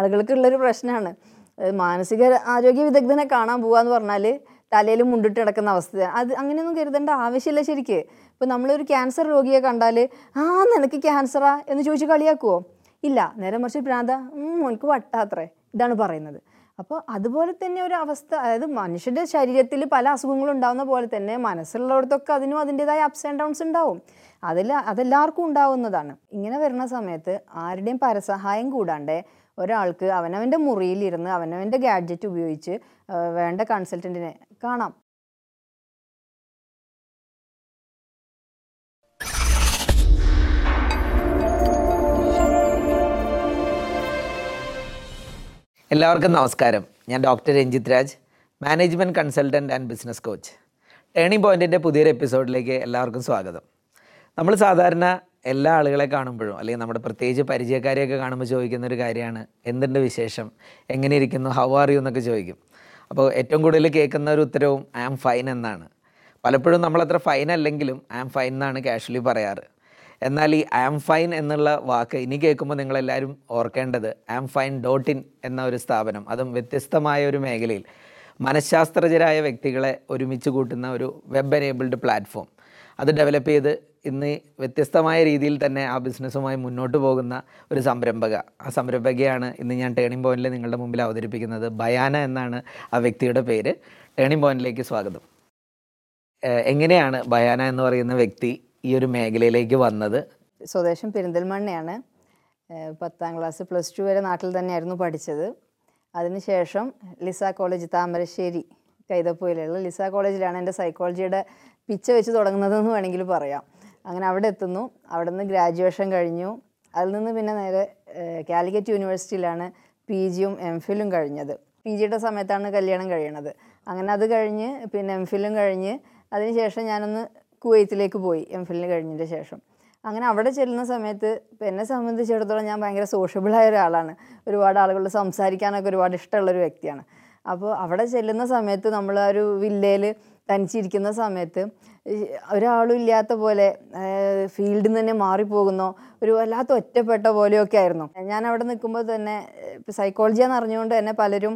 ആളുകൾക്ക് ഉള്ളൊരു പ്രശ്നമാണ് മാനസിക ആരോഗ്യ വിദഗ്ധനെ കാണാൻ പോവാന്ന് പറഞ്ഞാൽ തലയിൽ മുണ്ടിട്ട് കിടക്കുന്ന അവസ്ഥ അത് അങ്ങനെയൊന്നും കരുതേണ്ട ആവശ്യമില്ല ശരിക്ക്. ഇപ്പം നമ്മളൊരു ക്യാൻസർ രോഗിയെ കണ്ടാൽ ആ നിനക്ക് ക്യാൻസറാ? എന്ന് ചോദിച്ച് കളിയാക്കുമോ ഇല്ല. നേരെ മറിച്ച് ഭ്രാന്ത എനിക്ക് വട്ടാത്രേ. ഇതാണ് പറയുന്നത്. അപ്പോൾ അതുപോലെ തന്നെ ഒരു അവസ്ഥ അതായത് മനുഷ്യന്റെ ശരീരത്തിൽ പല അസുഖങ്ങളും ഉണ്ടാകുന്ന പോലെ തന്നെ മനസ്സിലുള്ളവർക്കൊക്കെ അതിനും അതിന്റെതായ അപ്സ് ആൻഡ് ഡൗൺസ് ഉണ്ടാവും. അതിൽ അതെല്ലാവർക്കും ഉണ്ടാവുന്നതാണ്. ഇങ്ങനെ വരുന്ന സമയത്ത് ആരുടെയും പരസഹായം കൂടാണ്ട് ഒരാൾക്ക് അവനവന്റെ മുറിയിലിരുന്ന് അവനവന്റെ ഗാഡ്ജറ്റ് ഉപയോഗിച്ച് വേണ്ട കൺസൾട്ടന്റിനെ കാണാം. എല്ലാവർക്കും നമസ്കാരം. ഞാൻ doctor Ranjith Raj management consultant and business coach. Turning പോയിന്റിന്റെ പുതിയൊരു എപ്പിസോഡിലേക്ക് എല്ലാവർക്കും സ്വാഗതം. നമ്മൾ സാധാരണ എല്ലാ ആളുകളെ കാണുമ്പോഴും അല്ലെങ്കിൽ നമ്മുടെ പ്രത്യേകിച്ച് പരിചയക്കാരെയൊക്കെ കാണുമ്പോൾ ചോദിക്കുന്ന ഒരു കാര്യമാണ് എന്തുണ്ട് വിശേഷം? എങ്ങനെ ഇരിക്കുന്നു ഹൗ ആർ യു എന്നൊക്കെ ചോദിക്കും. അപ്പോൾ ഏറ്റവും കൂടുതൽ കേൾക്കുന്ന ഒരു ഉത്തരവും ഐ ആം ഫൈൻ എന്നാണ്. പലപ്പോഴും നമ്മളത്ര ഫൈൻ അല്ലെങ്കിലും ഐ ആം ഫൈൻ എന്നാണ് കാഷ്വലി പറയാറ്. എന്നാൽ ഈ ഐ ആം ഫൈൻ എന്നുള്ള വാക്ക് ഇനി കേൾക്കുമ്പോൾ നിങ്ങളെല്ലാവരും ഓർക്കേണ്ടത് ആം ഫൈൻ ഡോട്ട് ഇൻ എന്ന ഒരു സ്ഥാപനം അതും വ്യത്യസ്തമായ ഒരു മേഖലയിൽ. മനഃശാസ്ത്രജ്ഞരായ വ്യക്തികളെ ഒരുമിച്ച് കൂട്ടുന്ന ഒരു വെബ് എനേബിൾഡ് പ്ലാറ്റ്ഫോം അത് ഡെവലപ്പ് ചെയ്ത് ഇന്ന് വ്യത്യസ്തമായ രീതിയിൽ തന്നെ ആ ബിസിനസ്സുമായി മുന്നോട്ട് പോകുന്ന ഒരു സംരംഭക. ആ സംരംഭകയാണ് ഇന്ന് ഞാൻ ടേണിംഗ് പോയിന്റിൽ നിങ്ങളുടെ മുമ്പിൽ അവതരിപ്പിക്കുന്നത്. ബയാന എന്നാണ് ആ വ്യക്തിയുടെ പേര്. ടേണിംഗ് പോയിന്റിലേക്ക് സ്വാഗതം. എങ്ങനെയാണ് ബയാന എന്ന് പറയുന്ന വ്യക്തി ഈ ഒരു മേഖലയിലേക്ക് വന്നത്? സ്വദേശം പെരിന്തൽമണ്ണയാണ്. പത്താം ക്ലാസ് പ്ലസ് ടു വരെ നാട്ടിൽ തന്നെയായിരുന്നു പഠിച്ചത്. അതിനുശേഷം ലിസ കോളേജ് താമരശ്ശേരി കൈതപ്പുയിലുള്ള ലിസ കോളേജിലാണ് എന്റെ സൈക്കോളജിയുടെ പിച്ച വെച്ച് തുടങ്ങുന്നതെന്ന് വേണമെങ്കിൽ പറയാം. അങ്ങനെ അവിടെ എത്തുന്നു. അവിടെ നിന്ന് ഗ്രാജുവേഷൻ കഴിഞ്ഞു. അതിൽ നിന്ന് പിന്നെ നേരെ കാലിക്കറ്റ് യൂണിവേഴ്സിറ്റിയിലാണ് പി ജിയും എം ഫിലും കഴിഞ്ഞത്. പി ജിയുടെ സമയത്താണ് കല്യാണം കഴിയണത്. അങ്ങനെ അത് കഴിഞ്ഞ് പിന്നെ എം ഫിലും കഴിഞ്ഞ് അതിനുശേഷം ഞാനൊന്ന് കുവൈത്തിലേക്ക് പോയി എം ഫിലിന് കഴിഞ്ഞതിന്റെ ശേഷം. അങ്ങനെ അവിടെ ചെല്ലുന്ന സമയത്ത് എന്നെ സംബന്ധിച്ചിടത്തോളം ഞാൻ ഭയങ്കര സോഷ്യബിളായ ഒരാളാണ്. ഒരുപാട് ആളുകളോട് സംസാരിക്കാനൊക്കെ ഒരുപാട് ഇഷ്ടമുള്ള ഒരു വ്യക്തിയാണ്. അപ്പോൾ അവിടെ ചെല്ലുന്ന സമയത്ത് നമ്മൾ ആ ഒരു വില്ലയിൽ തനിച്ചിരിക്കുന്ന സമയത്ത് ഒരാളും ഇല്ലാത്ത പോലെ ഫീൽഡിൽ നിന്ന് തന്നെ മാറിപ്പോകുന്നോ. ഒരു വല്ലാത്ത ഒറ്റപ്പെട്ട പോലെയൊക്കെ ആയിരുന്നു. ഞാൻ അവിടെ നിൽക്കുമ്പോൾ തന്നെ സൈക്കോളജി എന്ന് അറിഞ്ഞുകൊണ്ട് തന്നെ പലരും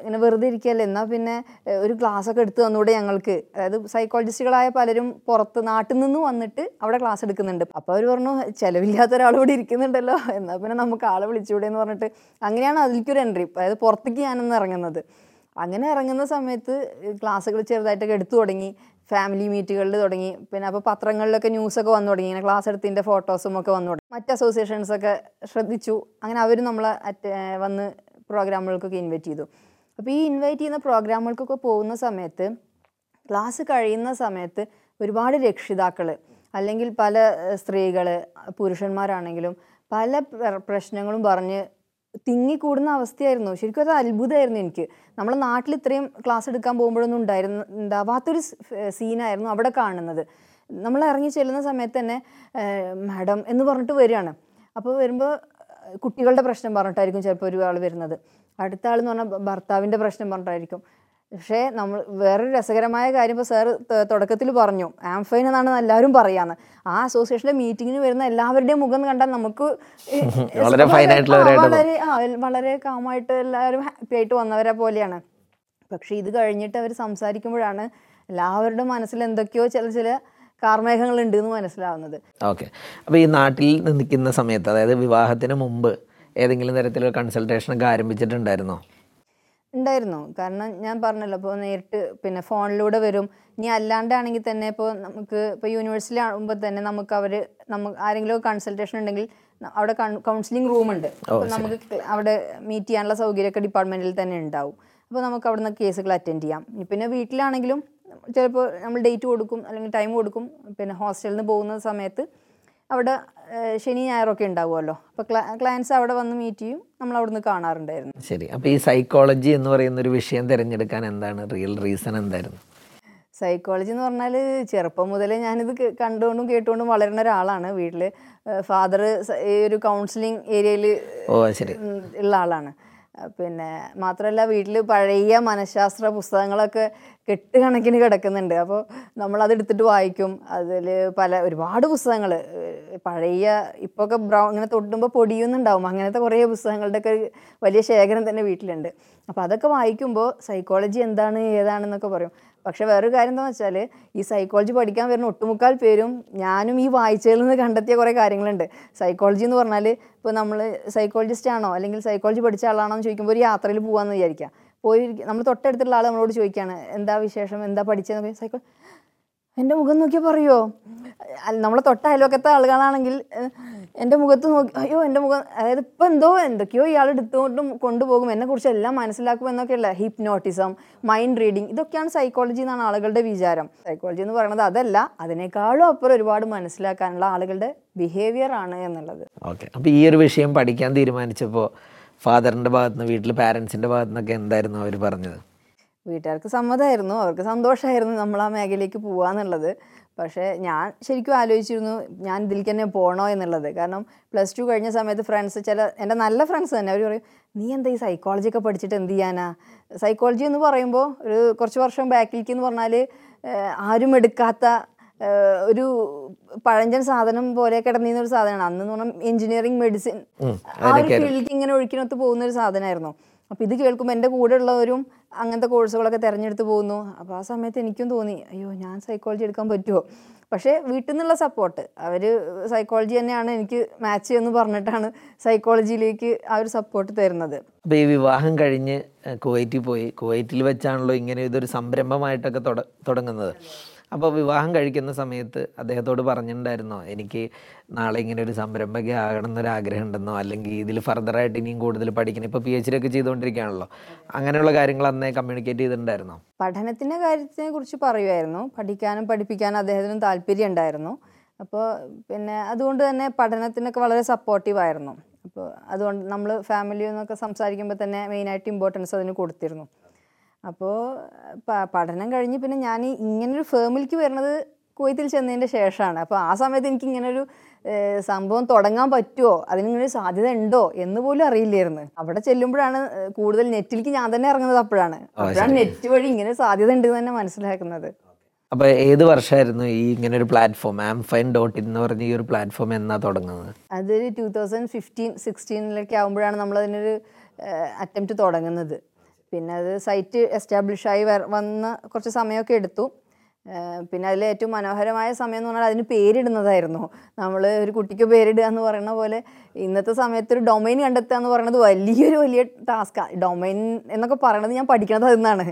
ഇങ്ങനെ വെറുതെ ഇരിക്കുകയല്ലേ? എന്നാൽ പിന്നെ ഒരു ക്ലാസ് ഒക്കെ എടുത്ത് തന്നൂടെ ഞങ്ങൾക്ക്. അതായത് സൈക്കോളജിസ്റ്റുകളായ പലരും പുറത്ത് നാട്ടിൽ നിന്ന് വന്നിട്ട് അവിടെ ക്ലാസ് എടുക്കുന്നുണ്ട്. അപ്പോൾ അവർ പറഞ്ഞു ചിലവില്ലാത്ത ഒരാൾ ഇവിടെ ഇരിക്കുന്നുണ്ടല്ലോ. എന്നാൽ പിന്നെ നമുക്ക് ആളെ വിളിച്ചുകൂടെ എന്ന് പറഞ്ഞിട്ട് അങ്ങനെയാണ് അതിലേക്കൊരു എൻട്രി അതായത് പുറത്തേക്ക് ഞാനൊന്ന് ഇറങ്ങുന്നത്. അങ്ങനെ ഇറങ്ങുന്ന സമയത്ത് ക്ലാസ്സുകൾ ചെറുതായിട്ടൊക്കെ എടുത്തു തുടങ്ങി. ഫാമിലി മീറ്റുകളിൽ തുടങ്ങി. പിന്നെ അപ്പോൾ പത്രങ്ങളിലൊക്കെ ന്യൂസൊക്കെ വന്നു തുടങ്ങി. ഇങ്ങനെ ക്ലാസ് എടുത്തതിന്റെ ഫോട്ടോസും ഒക്കെ വന്നു തുടങ്ങി. മറ്റ് അസോസിയേഷൻസൊക്കെ ശ്രദ്ധിച്ചു. അങ്ങനെ അവർ നമ്മളെ അറ്റ് വന്ന് പ്രോഗ്രാമുകൾക്കൊക്കെ ഇൻവൈറ്റ് ചെയ്തു. അപ്പോൾ ഈ ഇൻവൈറ്റ് ചെയ്യുന്ന പ്രോഗ്രാമുകൾക്കൊക്കെ പോകുന്ന സമയത്ത് ക്ലാസ് കഴിയുന്ന സമയത്ത് ഒരുപാട് രക്ഷിതാക്കൾ അല്ലെങ്കിൽ പല സ്ത്രീകൾ പുരുഷന്മാരാണെങ്കിലും പല പ്രശ്നങ്ങളും പറഞ്ഞ് തിങ്ങിക്കൂടുന്ന അവസ്ഥയായിരുന്നു. ശരിക്കും അത് അത്ഭുതമായിരുന്നു എനിക്ക്. നമ്മളെ നാട്ടിൽ ഇത്രയും ക്ലാസ് എടുക്കാൻ പോകുമ്പോഴൊന്നും ഉണ്ടായിരുന്ന ഉണ്ടാവാത്തൊരു സീനായിരുന്നു അവിടെ കാണുന്നത്. നമ്മൾ ഇറങ്ങി ചെല്ലുന്ന സമയത്ത് തന്നെ മാഡം എന്ന് പറഞ്ഞിട്ട് വരികയാണ്. അപ്പോൾ വരുമ്പോൾ കുട്ടികളുടെ പ്രശ്നം പറഞ്ഞിട്ടായിരിക്കും ചിലപ്പോൾ ഒരാൾ വരുന്നത്. അടുത്ത ആൾ എന്ന് പറഞ്ഞാൽ ഭർത്താവിന്റെ പ്രശ്നം പറഞ്ഞിട്ടായിരിക്കും. പക്ഷേ നമ്മൾ വേറൊരു രസകരമായ കാര്യം ഇപ്പോൾ സാർ തുടക്കത്തിൽ പറഞ്ഞു. ആംഫൈൻ എന്നാണ് എല്ലാവരും പറയാന്ന്. ആ അസോസിയേഷന്റെ മീറ്റിങ്ങിന് വരുന്ന എല്ലാവരുടെയും മുഖം കണ്ടാൽ നമുക്ക് വളരെ വളരെ വളരെ കാമായിട്ട് എല്ലാവരും ഹാപ്പി ആയിട്ട് വന്നവരെ പോലെയാണ്. പക്ഷേ ഇത് കഴിഞ്ഞിട്ട് അവർ സംസാരിക്കുമ്പോഴാണ് എല്ലാവരുടെ മനസ്സിൽ എന്തൊക്കെയോ ചില ചില കാർമേഘങ്ങൾ ഉണ്ട് എന്ന് മനസ്സിലാവുന്നത്. ഓക്കെ അപ്പോൾ ഈ നാട്ടിൽ നിൽക്കുന്ന സമയത്ത് അതായത് വിവാഹത്തിന് മുമ്പ് ഏതെങ്കിലും തരത്തിലുള്ള കൺസൾട്ടേഷനൊക്കെ ആരംഭിച്ചിട്ടുണ്ടായിരുന്നോ? ഉണ്ടായിരുന്നു. കാരണം ഞാൻ പറഞ്ഞല്ലോ ഇപ്പോൾ നേരിട്ട് പിന്നെ ഫോണിലൂടെ വരും. ഇനി അല്ലാണ്ടാണെങ്കിൽ തന്നെ ഇപ്പോൾ നമുക്ക് ഇപ്പോൾ യൂണിവേഴ്സിറ്റി ആകുമ്പോൾ തന്നെ നമുക്ക് അവർ നമുക്ക് ആരെങ്കിലും കൺസൾട്ടേഷൻ ഉണ്ടെങ്കിൽ അവിടെ കൗൺസിലിംഗ് റൂം ഉണ്ട്. അപ്പോൾ നമുക്ക് അവിടെ മീറ്റ് ചെയ്യാനുള്ള സൗകര്യമൊക്കെ ഡിപ്പാർട്ട്മെന്റിൽ തന്നെ ഉണ്ടാവും. അപ്പോൾ നമുക്ക് അവിടെ നിന്ന് കേസുകൾ അറ്റൻഡ് ചെയ്യാം. ഇനി പിന്നെ വീട്ടിലാണെങ്കിലും ചിലപ്പോൾ നമ്മൾ ഡേറ്റ് കൊടുക്കും അല്ലെങ്കിൽ ടൈം കൊടുക്കും. പിന്നെ ഹോസ്റ്റലിൽ നിന്ന് പോകുന്ന സമയത്ത് അവിടെ ശനി ഞായറൊക്കെ ഉണ്ടാവുമല്ലോ. അപ്പോൾ ക്ലയൻസ് അവിടെ വന്ന് മീറ്റ് ചെയ്യും. നമ്മൾ അവിടെ നിന്ന് കാണാറുണ്ടായിരുന്നു. ശരി. അപ്പോൾ ഈ സൈക്കോളജി എന്ന് പറയുന്ന ഒരു വിഷയം തിരഞ്ഞെടുക്കാൻ എന്താണ്? റിയൽ റീസൺ എന്തായിരുന്നു? സൈക്കോളജി എന്ന് പറഞ്ഞാൽ ചെറുപ്പം മുതലേ ഞാനിത് കണ്ടുകൊണ്ടും കേട്ടുകൊണ്ടും വളരുന്ന ഒരാളാണ്. വീട്ടിൽ ഫാദർ ഈ ഒരു കൗൺസിലിംഗ് ഏരിയയിൽ ഉള്ള ആളാണ്. പിന്നെ മാത്രമല്ല വീട്ടിൽ പഴയ മനഃശാസ്ത്ര പുസ്തകങ്ങളൊക്കെ കെട്ടുകണക്കിന് കിടക്കുന്നുണ്ട്. അപ്പോൾ നമ്മളത് എടുത്തിട്ട് വായിക്കും. അതിൽ പല ഒരുപാട് പുസ്തകങ്ങൾ പഴയ ഇപ്പോൾ ഒക്കെ ബ്രൗൺ ഇങ്ങനെ തൊട്ടുമ്പോൾ പൊടിയുന്നുണ്ടാവും. അങ്ങനത്തെ കുറേ പുസ്തകങ്ങളുടെ ഒക്കെ വലിയ ശേഖരം തന്നെ വീട്ടിലുണ്ട്. അപ്പോൾ അതൊക്കെ വായിക്കുമ്പോൾ സൈക്കോളജി എന്താണ് ഏതാണെന്നൊക്കെ പറയും. പക്ഷേ വേറൊരു കാര്യം എന്താണെന്ന് വെച്ചാൽ ഈ സൈക്കോളജി പഠിക്കാൻ വരുന്ന ഒട്ടുമുക്കാൽ പേരും ഞാനും ഈ വായിച്ചതിൽ നിന്ന് കണ്ടെത്തിയ കുറേ കാര്യങ്ങളുണ്ട്. സൈക്കോളജി എന്ന് പറഞ്ഞാൽ ഇപ്പോൾ നമ്മൾ സൈക്കോളജിസ്റ്റ് ആണോ അല്ലെങ്കിൽ സൈക്കോളജി പഠിച്ച ആളാണോ എന്ന് ചോദിക്കുമ്പോൾ ഒരു യാത്രയിൽ പോകാമെന്ന് വിചാരിക്കുക. പോയി നമ്മൾ തൊട്ടടുത്തുള്ള ആൾ നമ്മളോട് ചോദിക്കുകയാണ് എന്താ വിശേഷം? എന്താ പഠിച്ചതെന്ന് സൈക്കോ എന്റെ മുഖം നോക്കിയാൽ പറയുമോ നമ്മളെ തൊട്ട അയൽവക്കത്തെ ആളുകളാണെങ്കിൽ എന്റെ മുഖത്ത് നോക്കി അയ്യോ എന്റെ മുഖം അതായത് ഇപ്പം എന്തോ എന്തൊക്കെയോ ഇയാൾ എടുത്തുകൊണ്ടും കൊണ്ടുപോകും. എന്നെക്കുറിച്ച് എല്ലാം മനസ്സിലാക്കും എന്നൊക്കെയുള്ള ഹിപ്നോട്ടിസം മൈൻഡ് റീഡിങ് ഇതൊക്കെയാണ് സൈക്കോളജി എന്നാണ് ആളുകളുടെ വിചാരം. സൈക്കോളജി എന്ന് പറയുന്നത് അതല്ല അതിനേക്കാളും അപ്പുറം ഒരുപാട് മനസ്സിലാക്കാനുള്ള ആളുകളുടെ ബിഹേവിയർ ആണ് എന്നുള്ളത്. ഓക്കെ അപ്പോൾ ഈ ഒരു വിഷയം പഠിക്കാൻ തീരുമാനിച്ചപ്പോൾ ഫാദറിന്റെ ഭാഗത്ത് നിന്ന് വീട്ടിൽ പാരൻസിന്റെ ഭാഗത്ത് നിന്നൊക്കെ എന്തായിരുന്നു അവർ പറഞ്ഞത്? വീട്ടുകാർക്ക് സമ്മതമായിരുന്നു അവർക്ക് സന്തോഷമായിരുന്നു നമ്മൾ ആ മേഖലയിലേക്ക് പോവാന്നുള്ളത്. പക്ഷേ ഞാൻ ശരിക്കും ആലോചിച്ചിരുന്നു ഞാൻ ഇതിലേക്ക് തന്നെ പോകണോ എന്നുള്ളത്. കാരണം പ്ലസ് ടു കഴിഞ്ഞ സമയത്ത് ഫ്രണ്ട്സ് ചില എന്റെ നല്ല ഫ്രണ്ട്സ് തന്നെ അവർ പറയും നീ എന്താ ഈ സൈക്കോളജി ഒക്കെ പഠിച്ചിട്ട് എന്ത് ചെയ്യാനാ? സൈക്കോളജി എന്ന് പറയുമ്പോൾ ഒരു കുറച്ച് വർഷം ബാക്കിലേക്ക് എന്ന് പറഞ്ഞാൽ ആരും എടുക്കാത്ത ഒരു പഴഞ്ചൻ സാധനം പോലെ കിടന്നിരുന്ന ഒരു സാധനമാണ്. അന്ന് എന്ന് പറഞ്ഞാൽ എഞ്ചിനീയറിംഗ് മെഡിസിൻ ആ ഒരു ഫീൽഡിലേക്ക് ഇങ്ങനെ ഒഴുക്കിനൊത്ത് പോകുന്ന ഒരു സാധനമായിരുന്നു. അപ്പോൾ ഇത് കേൾക്കുമ്പോൾ എന്റെ കൂടെ ഉള്ളവരും അങ്ങനത്തെ കോഴ്സുകളൊക്കെ തിരഞ്ഞെടുത്ത് പോകുന്നു. അപ്പോൾ ആ സമയത്ത് എനിക്കും തോന്നി അയ്യോ ഞാൻ സൈക്കോളജി എടുക്കാൻ പറ്റുമോ പക്ഷേ വീട്ടിൽ നിന്നുള്ള സപ്പോർട്ട് അവർ സൈക്കോളജി തന്നെയാണ് എനിക്ക് മാച്ച് എന്ന് പറഞ്ഞിട്ടാണ് സൈക്കോളജിയിലേക്ക് ആ ഒരു സപ്പോർട്ട് തരുന്നത്. അപ്പോൾ ഈ വിവാഹം കഴിഞ്ഞ് കുവൈറ്റിൽ പോയി. കുവൈറ്റിൽ വെച്ചാണല്ലോ ഇങ്ങനെ ഇതൊരു സംരംഭമായിട്ടൊക്കെ തുടങ്ങുന്നത്. അപ്പോൾ വിവാഹം കഴിക്കുന്ന സമയത്ത് അദ്ദേഹത്തോട് പറഞ്ഞിട്ടുണ്ടായിരുന്നോ എനിക്ക് നാളെ ഇങ്ങനെ ഒരു സംരംഭക ആകണം എന്നൊരു ആഗ്രഹം ഉണ്ടെന്നോ അല്ലെങ്കിൽ ഇതിൽ ഫർദറായിട്ട് ഇനിയും കൂടുതൽ പഠിക്കണം. ഇപ്പോൾ പി എച്ച് ഡി ഒക്കെ ചെയ്തുകൊണ്ടിരിക്കുകയാണല്ലോ. അങ്ങനെയുള്ള കാര്യങ്ങൾ അന്നേ കമ്മ്യൂണിക്കേറ്റ് ചെയ്തിട്ടുണ്ടായിരുന്നോ? പഠനത്തിന്റെ കാര്യത്തിനെ കുറിച്ച് പറയുമായിരുന്നു പഠിക്കാനും പഠിപ്പിക്കാനും അദ്ദേഹത്തിനും താല്പര്യം ഉണ്ടായിരുന്നു. അപ്പോൾ പിന്നെ അതുകൊണ്ട് തന്നെ പഠനത്തിനൊക്കെ വളരെ സപ്പോർട്ടീവായിരുന്നു അപ്പോൾ അതുകൊണ്ട് നമ്മൾ ഫാമിലി എന്നൊക്കെ സംസാരിക്കുമ്പോൾ തന്നെ മെയിനായിട്ട് ഇമ്പോർട്ടൻസ് അതിന് കൊടുത്തിരുന്നു. അപ്പോൾ പഠനം കഴിഞ്ഞ് പിന്നെ ഞാൻ ഇങ്ങനൊരു ഫേമിലേക്ക് വരുന്നത് കുവൈത്തിൽ ചെന്നതിന്റെ ശേഷമാണ്. അപ്പോൾ ആ സമയത്ത് എനിക്ക് ഇങ്ങനൊരു സംഭവം തുടങ്ങാൻ പറ്റുമോ അതിനൊരു സാധ്യത ഉണ്ടോ എന്ന് പോലും അറിയില്ലായിരുന്നു. അവിടെ ചെല്ലുമ്പോഴാണ് കൂടുതൽ നെറ്റിലേക്ക് ഞാൻ തന്നെ ഇറങ്ങുന്നത് അപ്പോഴാണ്. അപ്പോഴാണ് നെറ്റ് വഴി ഇങ്ങനെ സാധ്യത ഉണ്ട് തന്നെ മനസ്സിലാക്കുന്നത്. അപ്പൊ ഏത് വർഷമായിരുന്നു ഈ ഇങ്ങനെ ഒരു platform? Am fine dot in എന്ന് പറഞ്ഞ ഈ ഒരു പ്ലാറ്റ്ഫോം എന്നാ തുടങ്ങുന്നത്? അതൊരു ടൂ തൗസൻഡ് ഫിഫ്റ്റീൻ സിക്സ്റ്റീനിലൊക്കെ ആകുമ്പോഴാണ് നമ്മൾ അതിനൊരു അറ്റംപ്റ്റ് തുടങ്ങുന്നത്. പിന്നെ അത് സൈറ്റ് എസ്റ്റാബ്ലിഷ് ആയി വന്ന കുറച്ച് സമയമൊക്കെ എടുത്തു. പിന്നെ അതിൽ ഏറ്റവും മനോഹരമായ സമയം എന്ന് പറഞ്ഞാൽ അതിന് പേരിടുന്നതായിരുന്നു. നമ്മൾ ഒരു കുട്ടിക്ക് പേരിടുക എന്ന് പറയുന്ന പോലെ ഇന്നത്തെ സമയത്ത് ഒരു ഡൊമൈൻ കണ്ടെത്തുക എന്ന് പറയുന്നത് വലിയൊരു വലിയ ടാസ്ക്കാണ് ഡൊമൈൻ എന്നൊക്കെ പറയണത് ഞാൻ പഠിക്കണത് അതെന്നാണ്.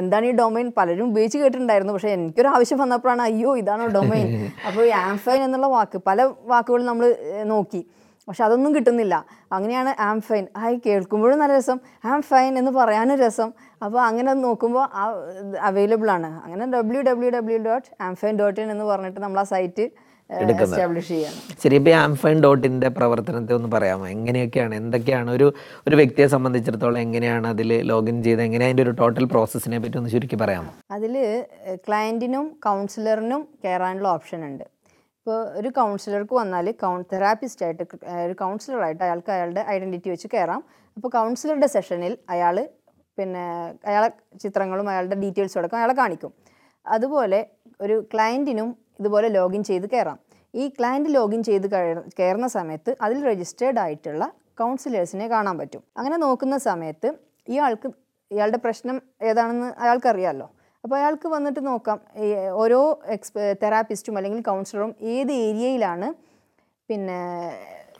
എന്താണ് ഈ ഡൊമൈൻ പലരും ഉപയോഗിച്ച് കേട്ടിട്ടുണ്ടായിരുന്നു. പക്ഷേ എനിക്കൊരു ആവശ്യം വന്നപ്പോഴാണ് അയ്യോ ഇതാണോ ഡൊമൈൻ അപ്പോൾ ആംഫൈൻ എന്നുള്ള വാക്ക് പല വാക്കുകളും നമ്മൾ നോക്കി. പക്ഷെ അതൊന്നും കിട്ടുന്നില്ല. അങ്ങനെയാണ് ആം ഫൈൻ ഹായ് കേൾക്കുമ്പോഴും നല്ല രസം. ആം ഫൈൻ എന്ന് പറയാനും രസം. അപ്പോൾ അങ്ങനെ നോക്കുമ്പോൾ ആ അവൈലബിൾ ആണ്. അങ്ങനെ W W W dot am fine dot in എന്ന് പറഞ്ഞിട്ട് നമ്മൾ ആ സൈറ്റ് ശരി ഇപ്പോൾ ആം ഫൈൻ ഡോട്ടിന്റെ പ്രവർത്തനത്തെ ഒന്ന് പറയാമോ? എങ്ങനെയൊക്കെയാണ്? എന്തൊക്കെയാണ് ഒരു ഒരു വ്യക്തിയെ സംബന്ധിച്ചിടത്തോളം എങ്ങനെയാണ് അതിൽ ലോഗിൻ ചെയ്ത് എങ്ങനെയാണ് അതിന്റെ ഒരു ടോട്ടൽ പ്രോസസ്സിനെ പറ്റി ഒന്ന് ചുരുക്കി പറയാമോ? അതിൽ ക്ലയന്റിനും കൗൺസിലറിനും കയറാനുള്ള ഓപ്ഷൻ ഉണ്ട്. ഇപ്പോൾ ഒരു കൗൺസിലർക്ക് വന്നാൽ കൗൺ തെറാപ്പിസ്റ്റ് ആയിട്ട് ക- ഏഹ് ഒരു കൗൺസിലറായിട്ട് അയാൾക്ക് അയാളുടെ ഐഡന്റിറ്റി വെച്ച് കയറാം അപ്പോൾ കൗൺസിലറുടെ സെഷനിൽ അയാൾ പിന്നെ അയാളെ ചിത്രങ്ങളും അയാളുടെ ഡീറ്റെയിൽസും അടക്കം അയാളെ കാണിക്കും. അതുപോലെ ഒരു ക്ലയന്റിനും ഇതുപോലെ ലോഗിൻ ചെയ്ത് കയറാം ഈ ക്ലയന്റ് ലോഗിൻ ചെയ്ത് കയറുന്ന സമയത്ത് അതിൽ രജിസ്റ്റേർഡ് ആയിട്ടുള്ള കൗൺസിലേഴ്സിനെ കാണാൻ പറ്റും. അങ്ങനെ നോക്കുന്ന സമയത്ത് ഇയാൾക്ക് ഇയാളുടെ പ്രശ്നം ഏതാണെന്ന് അയാൾക്കറിയാമല്ലോ അപ്പോൾ അയാൾക്ക് വന്നിട്ട് നോക്കാം. ഓരോ എക്സ്പെ തെറാപ്പിസ്റ്റും അല്ലെങ്കിൽ കൗൺസിലറും ഏത് ഏരിയയിലാണ് പിന്നെ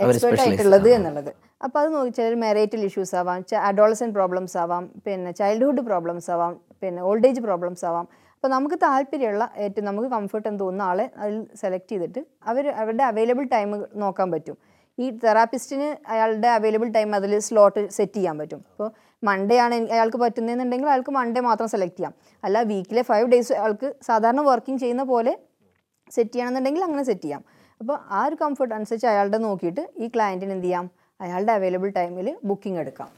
എക്സ്പെർട്ട് ആയിട്ടുള്ളത് എന്നുള്ളത്. അപ്പോൾ അത് നോക്കി ചിലർ മെറേറ്റൽ ഇഷ്യൂസ് ആവാം അഡോളസൻ പ്രോബ്ലംസ് ആവാം പിന്നെ ചൈൽഡ്ഹുഡ് പ്രോബ്ലംസ് ആവാം പിന്നെ ഓൾഡ് ഏജ് പ്രോബ്ലംസ് ആവാം. അപ്പോൾ നമുക്ക് താല്പര്യമുള്ള ഏറ്റവും നമുക്ക് കംഫർട്ട് എന്ന് തോന്നുന്ന ആളെ അതിൽ സെലക്ട് ചെയ്തിട്ട് അവർ അവരുടെ അവൈലബിൾ ടൈം നോക്കാൻ പറ്റും. ഈ തെറാപ്പിസ്റ്റിന് അയാളുടെ അവൈലബിൾ ടൈം അതിൽ സ്ലോട്ട് സെറ്റ് ചെയ്യാൻ പറ്റും. ഇപ്പോൾ മൺഡേ ആണ് അയാൾക്ക് പറ്റുന്നതെന്നുണ്ടെങ്കിൽ അയാൾക്ക് മൺഡേ മാത്രം സെലക്ട് ചെയ്യാം. അല്ല വീക്കിലെ ഫൈവ് ഡേയ്സ് അയാൾക്ക് സാധാരണ വർക്കിംഗ് ചെയ്യുന്ന പോലെ സെറ്റ് ചെയ്യണമെന്നുണ്ടെങ്കിൽ അങ്ങനെ സെറ്റ് ചെയ്യാം. അപ്പോൾ ആ ഒരു കംഫർട്ട് അനുസരിച്ച് അയാളുടെ നോക്കിയിട്ട് ഈ ക്ലയന്റിന് എന്ത് ചെയ്യാം? അയാളുടെ അവൈലബിൾ ടൈമിൽ ബുക്കിംഗ് എടുക്കാം.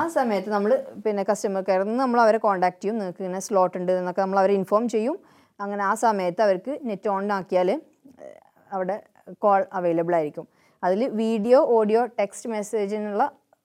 ആ സമയത്ത് നമ്മൾ പിന്നെ കസ്റ്റമർ കെയറിൽ നിന്ന് നമ്മൾ അവരെ കോൺടാക്ട് ചെയ്യും. നിങ്ങൾക്ക് ഇങ്ങനെ സ്ലോട്ട് ഉണ്ട് എന്നൊക്കെ നമ്മൾ അവരെ ഇൻഫോം ചെയ്യും. അങ്ങനെ ആ സമയത്ത് അവർക്ക് നെറ്റ് ഓൺ ആക്കിയാൽ അവിടെ കോൾ അവൈലബിൾ ആയിരിക്കും. അതിൽ വീഡിയോ ഓഡിയോ ടെക്സ്റ്റ് മെസ്സേജിനുള്ള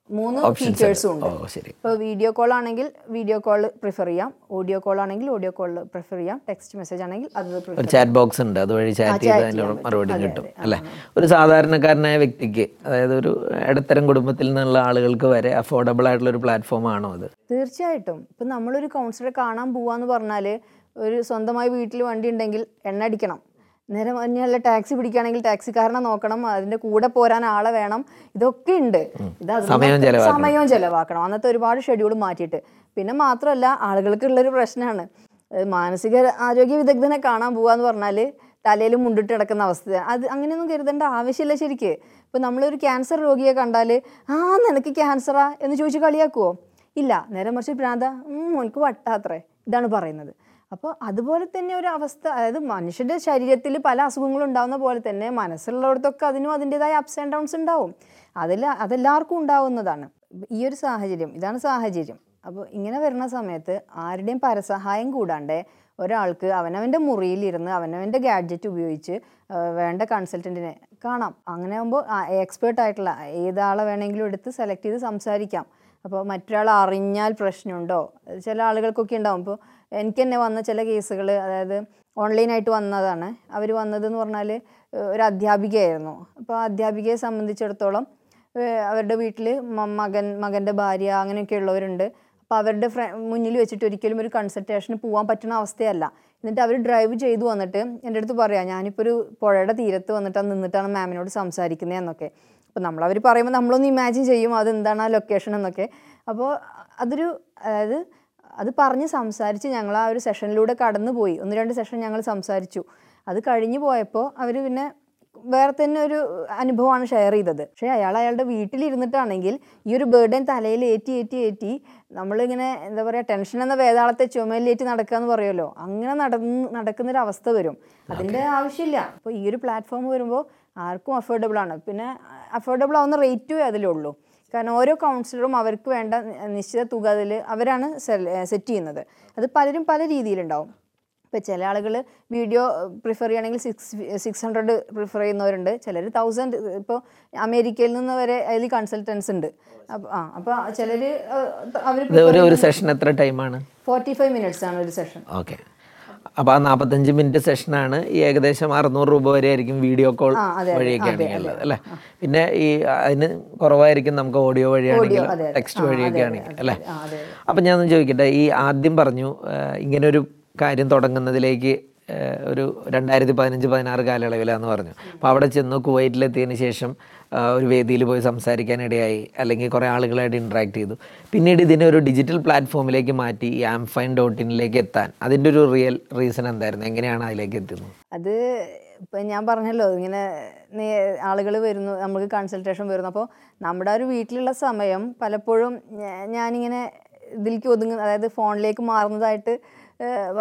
മൂന്ന് ഫീച്ചേഴ്സും ഉണ്ട്. ഇപ്പോൾ വീഡിയോ കോൾ ആണെങ്കിൽ വീഡിയോ കോൾ പ്രിഫർ ചെയ്യാം. ഓഡിയോ കോൾ ആണെങ്കിൽ ഓഡിയോ കോൾ പ്രിഫർ ചെയ്യാം. ടെക്സ്റ്റ് മെസ്സേജ് ആണെങ്കിൽ അത് ചാറ്റ് ബോക്സ് ഉണ്ട്. അതുവഴി ചാറ്റ് ചെയ്ത് മറുപടി കിട്ടും. അല്ലേ? ഒരു സാധാരണക്കാരനായ വ്യക്തിക്ക് അതായത് ഒരു ഇടത്തരം കുടുംബത്തിൽ നിന്നുള്ള ആളുകൾക്ക് വരെ അഫോർഡബിൾ ആയിട്ടുള്ള ഒരു പ്ലാറ്റ്ഫോം ആണോ അത്? തീർച്ചയായിട്ടും. ഇപ്പം നമ്മളൊരു കൗൺസിലറെ കാണാൻ പോവാന്ന് പറഞ്ഞാൽ ഒരു സ്വന്തമായി വീട്ടിൽ വണ്ടി ഉണ്ടെങ്കിൽ എണ്ണ അടിക്കണം. നേരെ മഞ്ഞല്ല ടാക്സി പിടിക്കുകയാണെങ്കിൽ ടാക്സിക്കാരനെ നോക്കണം അതിന്റെ കൂടെ പോരാൻ ആളെ വേണം. ഇതൊക്കെ ഉണ്ട്. ഇത് സമയവും ചെലവാക്കണം. അന്നത്തെ ഒരുപാട് ഷെഡ്യൂൾ മാറ്റിയിട്ട്. പിന്നെ മാത്രമല്ല ആളുകൾക്കുള്ളൊരു പ്രശ്നമാണ്. മാനസിക ആരോഗ്യ വിദഗ്ധനെ കാണാൻ പോവാന്ന് പറഞ്ഞാൽ തലയിൽ മുണ്ടിട്ട് കിടക്കുന്ന അവസ്ഥ അത് അങ്ങനെയൊന്നും കരുതേണ്ട ആവശ്യമില്ല ശരിക്ക്. ഇപ്പം നമ്മളൊരു ക്യാൻസർ രോഗിയെ കണ്ടാൽ ആ നിനക്ക് ക്യാൻസറാ എന്ന് ചോദിച്ച് കളിയാക്കുവോ? ഇല്ല. നേരെ മറിച്ച് ഭ്രാന്ത എനിക്ക് വട്ടാത്രേ. ഇതാണ് പറയുന്നത്. അപ്പോൾ അതുപോലെ തന്നെ ഒരു അവസ്ഥ അതായത് മനുഷ്യന്റെ ശരീരത്തിൽ പല അസുഖങ്ങളും ഉണ്ടാകുന്ന പോലെ തന്നെ മനസ്സിലുള്ളവർക്കൊക്കെ അതിനും അതിന്റെതായ അപ്സ് ആൻഡ് ഡൗൺസ് ഉണ്ടാവും. അതിൽ അതെല്ലാവർക്കും ഉണ്ടാവുന്നതാണ്. ഈ ഒരു സാഹചര്യം ഇതാണ് സാഹചര്യം. അപ്പോൾ ഇങ്ങനെ വരുന്ന സമയത്ത് ആരുടെയും പരസഹായം കൂടാണ്ട് ഒരാൾക്ക് അവനവന്റെ മുറിയിലിരുന്ന് അവനവന്റെ ഗാഡ്ജറ്റ് ഉപയോഗിച്ച് വേണ്ട കൺസൾട്ടന്റിനെ കാണാം. അങ്ങനെ ആകുമ്പോൾ എക്സ്പേർട്ട് ആയിട്ടുള്ള ഏതാളെ വേണമെങ്കിലും എടുത്ത് സെലക്ട് ചെയ്ത് സംസാരിക്കാം. അപ്പോൾ മറ്റൊരാൾ അറിഞ്ഞാൽ പ്രശ്നമുണ്ടോ? ചില ആളുകൾക്കൊക്കെ ഉണ്ടാവും. ഇപ്പോൾ എനിക്ക് തന്നെ വന്ന ചില കേസുകൾ അതായത് ഓൺലൈനായിട്ട് വന്നതാണ്. അവർ വന്നതെന്ന് പറഞ്ഞാൽ ഒരു അധ്യാപികയായിരുന്നു. അപ്പോൾ ആ അധ്യാപികയെ സംബന്ധിച്ചിടത്തോളം അവരുടെ വീട്ടിൽ മകൻ മകന്റെ ഭാര്യ അങ്ങനെയൊക്കെ ഉള്ളവരുണ്ട്. അപ്പോൾ അവരുടെ ഫ്ര മുന്നിൽ വെച്ചിട്ട് ഒരിക്കലും ഒരു കൺസൾട്ടേഷന് പോകാൻ പറ്റുന്ന അവസ്ഥയല്ല. എന്നിട്ട് അവർ ഡ്രൈവ് ചെയ്തു വന്നിട്ട് എന്റെ അടുത്ത് പറയാം ഞാനിപ്പോൾ ഒരു പുഴയുടെ തീരത്ത് വന്നിട്ടാണ് നിന്നിട്ടാണ് മാമിനോട് സംസാരിക്കുന്നത് എന്നൊക്കെ. അപ്പോൾ നമ്മളവർ പറയുമ്പോൾ നമ്മളൊന്ന് ഇമാജിൻ ചെയ്യും അതെന്താണ് ആ ലൊക്കേഷൻ എന്നൊക്കെ. അപ്പോൾ അതൊരു അതായത് അത് പറഞ്ഞ് സംസാരിച്ച് ഞങ്ങൾ ആ ഒരു സെഷനിലൂടെ കടന്നുപോയി. ഒന്ന് രണ്ട് സെഷൻ ഞങ്ങൾ സംസാരിച്ചു. അത് കഴിഞ്ഞു പോയപ്പോൾ അവർ പിന്നെ വേറെ തന്നെ ഒരു അനുഭവമാണ് ഷെയർ ചെയ്തത്. പക്ഷേ അയാൾ അയാളുടെ വീട്ടിലിരുന്നിട്ടാണെങ്കിൽ ഈ ഒരു ബേർഡൻ തലയിൽ ഏറ്റി ഏറ്റി ഏറ്റി നമ്മളിങ്ങനെ എന്താ പറയുക ടെൻഷൻ എന്ന വേതാളത്തെ ചുമലിലേറ്റ് നടക്കുക എന്ന് പറയുമല്ലോ. അങ്ങനെ നടന്ന് നടക്കുന്നൊരു അവസ്ഥ വരും അതിന്റെ ആവശ്യമില്ല. അപ്പോൾ ഈ ഒരു പ്ലാറ്റ്ഫോം വരുമ്പോൾ ആർക്കും അഫോർഡബിൾ ആണ്. പിന്നെ അഫോർഡബിൾ ആവുന്ന റേറ്റും അതിലുള്ളൂ കാരണം ഓരോ കൗൺസിലറും അവർക്ക് വേണ്ട നിശ്ചിത തുക അതിൽ അവരാണ് സെറ്റ് ചെയ്യുന്നത്. അത് പലരും പല രീതിയിലുണ്ടാവും. ഇപ്പോൾ ചില ആളുകൾ വീഡിയോ പ്രിഫർ ചെയ്യുകയാണെങ്കിൽ സിക്സ് സിക്സ് ഹൺഡ്രഡ് പ്രിഫർ ചെയ്യുന്നവരുണ്ട്. ചിലർ തൗസൻഡ് ഇപ്പോൾ അമേരിക്കയിൽ നിന്ന് വരെ അതിൽ കൺസൾട്ടൻസ് ഉണ്ട്. അപ്പോൾ ആ അപ്പോൾ ചിലർ അവർ ഒരു സെഷൻ എത്ര ടൈമാണ് ഫോർട്ടി ഫൈവ് മിനിറ്റ്സ് ആണ് ഒരു സെഷൻ ഓക്കെ അപ്പോൾ ആ നാൽപ്പത്തഞ്ച് മിനിറ്റ് സെഷനാണ്. ഈ ഏകദേശം അറുന്നൂറ് രൂപ വരെ ആയിരിക്കും വീഡിയോ കോൾ വഴിയൊക്കെയാണ് ഉള്ളത് അല്ലേ? പിന്നെ ഈ അതിന് കുറവായിരിക്കും നമുക്ക് ഓഡിയോ വഴിയാണെങ്കിലും. ടെക്സ്റ്റ് വഴിയൊക്കെ ആണെങ്കിൽ അല്ലേ? അപ്പൊ ഞാൻ ചോദിക്കട്ടെ ഈ ആദ്യം പറഞ്ഞു ഇങ്ങനെ ഒരു കാര്യം തുടങ്ങുന്നതിലേക്ക് ഒരു രണ്ടായിരത്തി പതിനഞ്ച് പതിനാറ് കാലയളവിലാന്ന് പറഞ്ഞു. അപ്പോൾ അവിടെ ചെന്ന് കുവൈറ്റിലെത്തിയതിന് ശേഷം ഒരു വേദിയിൽ പോയി സംസാരിക്കാനിടയായി. അല്ലെങ്കിൽ കുറേ ആളുകളായിട്ട് ഇൻട്രാക്ട് ചെയ്തു. പിന്നീട് ഇതിനെ ഒരു ഡിജിറ്റൽ പ്ലാറ്റ്ഫോമിലേക്ക് മാറ്റി ഈ ആംഫൈൻ ഡോട്ട് ഇനിലേക്ക് എത്താൻ. അതിന്റെ ഒരു റിയൽ റീസൺ എന്തായിരുന്നു? എങ്ങനെയാണ് അതിലേക്ക് എത്തുന്നത് അത് ഇപ്പം ഞാൻ പറഞ്ഞല്ലോ ഇങ്ങനെ ആളുകൾ വരുന്നു നമുക്ക് കൺസൾട്ടേഷൻ വരുന്നു. അപ്പോൾ നമ്മുടെ ഒരു വീട്ടിലുള്ള സമയം പലപ്പോഴും ഞാനിങ്ങനെ ഇതിലേക്ക് ഒതുങ്ങുന്ന അതായത് ഫോണിലേക്ക് മാറുന്നതായിട്ട്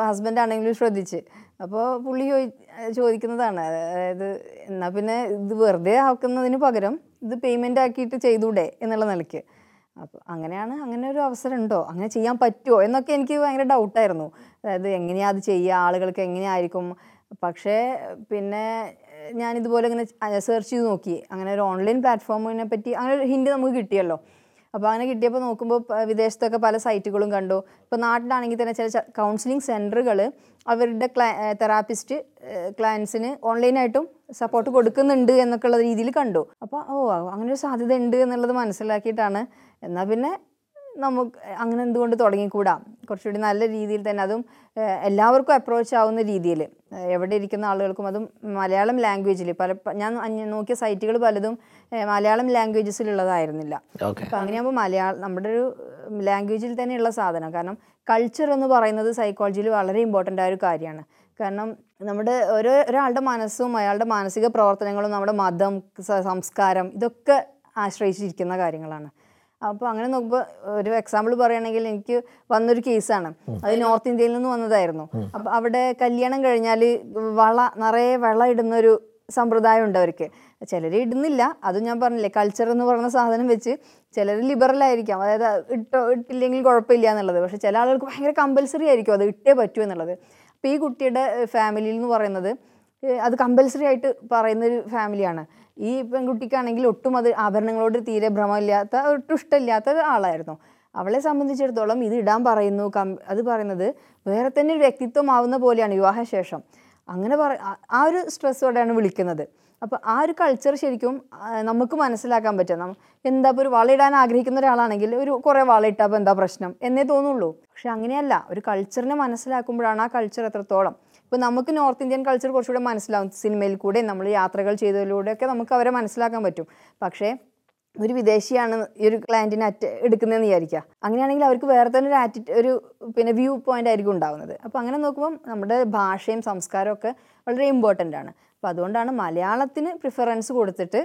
ഹസ്ബൻഡ് ആണെങ്കിലും ശ്രദ്ധിച്ച്. അപ്പോൾ പുള്ളി ചോദി ചോദിക്കുന്നതാണ്. അതായത് എന്നാൽ പിന്നെ ഇത് വെറുതെ ആക്കുന്നതിന് പകരം ഇത് പേയ്മെന്റ് ആക്കിയിട്ട് ചെയ്തൂടെ എന്നുള്ള നിലയ്ക്ക്. അപ്പോൾ അങ്ങനെയാണ് അങ്ങനെ ഒരു അവസരം ഉണ്ടോ? അങ്ങനെ ചെയ്യാൻ പറ്റുമോ എന്നൊക്കെ എനിക്ക് ഭയങ്കര ഡൗട്ടായിരുന്നു അതായത് എങ്ങനെയാണ് അത് ചെയ്യുക? ആളുകൾക്ക് എങ്ങനെയായിരിക്കും? പക്ഷേ പിന്നെ ഞാൻ ഞാനിതുപോലെ ഇങ്ങനെ സെർച്ച് ചെയ്ത് നോക്കി. അങ്ങനെ ഒരു ഓൺലൈൻ പ്ലാറ്റ്ഫോമിനെ പറ്റി അങ്ങനെ ഒരു ഹിൻഡ് നമുക്ക് കിട്ടിയല്ലോ. അപ്പോൾ അങ്ങനെ കിട്ടിയപ്പോൾ നോക്കുമ്പോൾ വിദേശത്തൊക്കെ പല സൈറ്റുകളും കണ്ടു. ഇപ്പോൾ നാട്ടിലാണെങ്കിൽ തന്നെ ചില കൗൺസിലിംഗ് സെന്ററുകൾ അവരുടെ ക്ലാ തെറാപ്പിസ്റ്റ് ക്ലയൻസിന് ഓൺലൈനായിട്ടും സപ്പോർട്ട് കൊടുക്കുന്നുണ്ട് എന്നൊക്കെ ഉള്ള രീതിയിൽ കണ്ടു. അപ്പോൾ ഓ അങ്ങനെ ഒരു സാധ്യത ഉണ്ട് എന്നുള്ളത് മനസ്സിലാക്കിയിട്ടാണ്. എന്നാൽ പിന്നെ നമുക്ക് അങ്ങനെ എന്തുകൊണ്ട് തുടങ്ങിക്കൂടാ? കുറച്ചുകൂടി നല്ല രീതിയിൽ തന്നെ അതും എല്ലാവർക്കും അപ്രോച്ച് ആവുന്ന രീതിയിൽ. എവിടെ ഇരിക്കുന്ന ആളുകൾക്കും അതും മലയാളം ലാംഗ്വേജിൽ പല ഞാൻ നോക്കിയ സൈറ്റുകൾ പലതും മലയാളം ലാംഗ്വേജസിലുള്ളതായിരുന്നില്ല അപ്പം അങ്ങനെയാകുമ്പോൾ മലയാളം നമ്മുടെ ഒരു ലാംഗ്വേജിൽ തന്നെയുള്ള സാധനം. കാരണം കൾച്ചർ എന്ന് പറയുന്നത് സൈക്കോളജിയിൽ വളരെ ഇമ്പോർട്ടന്റ് ആയ ഒരു കാര്യമാണ്. കാരണം നമ്മുടെ ഓരോ ഒരാളുടെ മനസ്സും അയാളുടെ മാനസിക പ്രവർത്തനങ്ങളും നമ്മുടെ മതം സംസ്കാരം ഇതൊക്കെ ആശ്രയിച്ചിരിക്കുന്ന കാര്യങ്ങളാണ്. അപ്പോൾ അങ്ങനെ നോക്കുമ്പോൾ ഒരു എക്സാമ്പിൾ പറയുകയാണെങ്കിൽ എനിക്ക് വന്നൊരു കേസാണ് അത് നോർത്ത് ഇന്ത്യയിൽ നിന്ന് വന്നതായിരുന്നു. അപ്പോൾ അവിടെ കല്യാണം കഴിഞ്ഞാൽ വള നിറയെ വള ഇടുന്നൊരു സമ്പ്രദായം ഉണ്ട് അവർക്ക്. ചിലർ ഇടുന്നില്ല. അതും ഞാൻ പറഞ്ഞില്ലേ കൾച്ചർ എന്ന് പറയുന്ന സാധനം വെച്ച് ചിലർ ലിബറൽ ആയിരിക്കാം. അതായത് ഇട്ടോ ഇട്ടില്ലെങ്കിൽ കുഴപ്പമില്ല എന്നുള്ളത്. പക്ഷെ ചില ആളുകൾക്ക് ഭയങ്കര കമ്പൽസറി ആയിരിക്കും അത് ഇട്ടേ പറ്റൂ എന്നുള്ളത്. അപ്പോൾ ഈ കുട്ടിയുടെ ഫാമിലിയിൽ എന്ന് പറയുന്നത് അത് കമ്പൽസറി ആയിട്ട് പറയുന്ന പറയുന്നൊരു ഫാമിലിയാണ് ഈ പെൺകുട്ടിക്കാണെങ്കിൽ ഒട്ടും അത് ആഭരണങ്ങളോട് തീരെ ഭ്രമമില്ലാത്ത ഒട്ടും ഇഷ്ടമില്ലാത്ത ആളായിരുന്നു. അവളെ സംബന്ധിച്ചിടത്തോളം ഇത് ഇടാൻ പറയുന്നു കം അത് പറയുന്നത് വേറെ തന്നെ ഒരു വ്യക്തിത്വമാവുന്ന പോലെയാണ് വിവാഹശേഷം. അങ്ങനെ പറ ആ- ഒരു സ്ട്രെസ്സോടെയാണ് വിളിക്കുന്നത്. അപ്പോൾ ആ ഒരു കൾച്ചർ ശരിക്കും നമുക്ക് മനസ്സിലാക്കാൻ പറ്റും. എന്താ ഇപ്പോൾ ഒരു വളയിടാൻ ആഗ്രഹിക്കുന്ന ഒരാളാണെങ്കിൽ ഒരു കുറേ വളയിട്ടാൽ എന്താ പ്രശ്നം എന്നേ തോന്നുള്ളൂ. പക്ഷെ അങ്ങനെയല്ല ഒരു കൾച്ചറിനെ മനസ്സിലാക്കുമ്പോഴാണ് ആ കൾച്ചർ എത്രത്തോളം ഇപ്പോൾ നമുക്ക് നോർത്ത് ഇന്ത്യൻ കൾച്ചർ കുറച്ചുകൂടെ മനസ്സിലാവും. സിനിമയിൽ കൂടെ നമ്മൾ യാത്രകൾ ചെയ്തതിലൂടെയൊക്കെ നമുക്ക് അവരെ മനസ്സിലാക്കാൻ പറ്റും. പക്ഷേ ഒരു വിദേശിയാണ് ഈ ഒരു ക്ലയന്റിനെ അറ്റ് എടുക്കുന്നതെന്ന് വിചാരിക്കുക. അങ്ങനെയാണെങ്കിൽ അവർക്ക് വേറെ തന്നെ ഒരു ആറ്റി ഒരു പിന്നെ വ്യൂ പോയിന്റ് ആയിരിക്കും ഉണ്ടാവുന്നത്. അപ്പോൾ അങ്ങനെ നോക്കുമ്പോൾ നമ്മുടെ ഭാഷയും സംസ്കാരവും ഒക്കെ വളരെ ഇമ്പോർട്ടന്റ് ആണ്. അപ്പോൾ അതുകൊണ്ടാണ് മലയാളത്തിന് പ്രിഫറൻസ് കൊടുത്തിട്ട്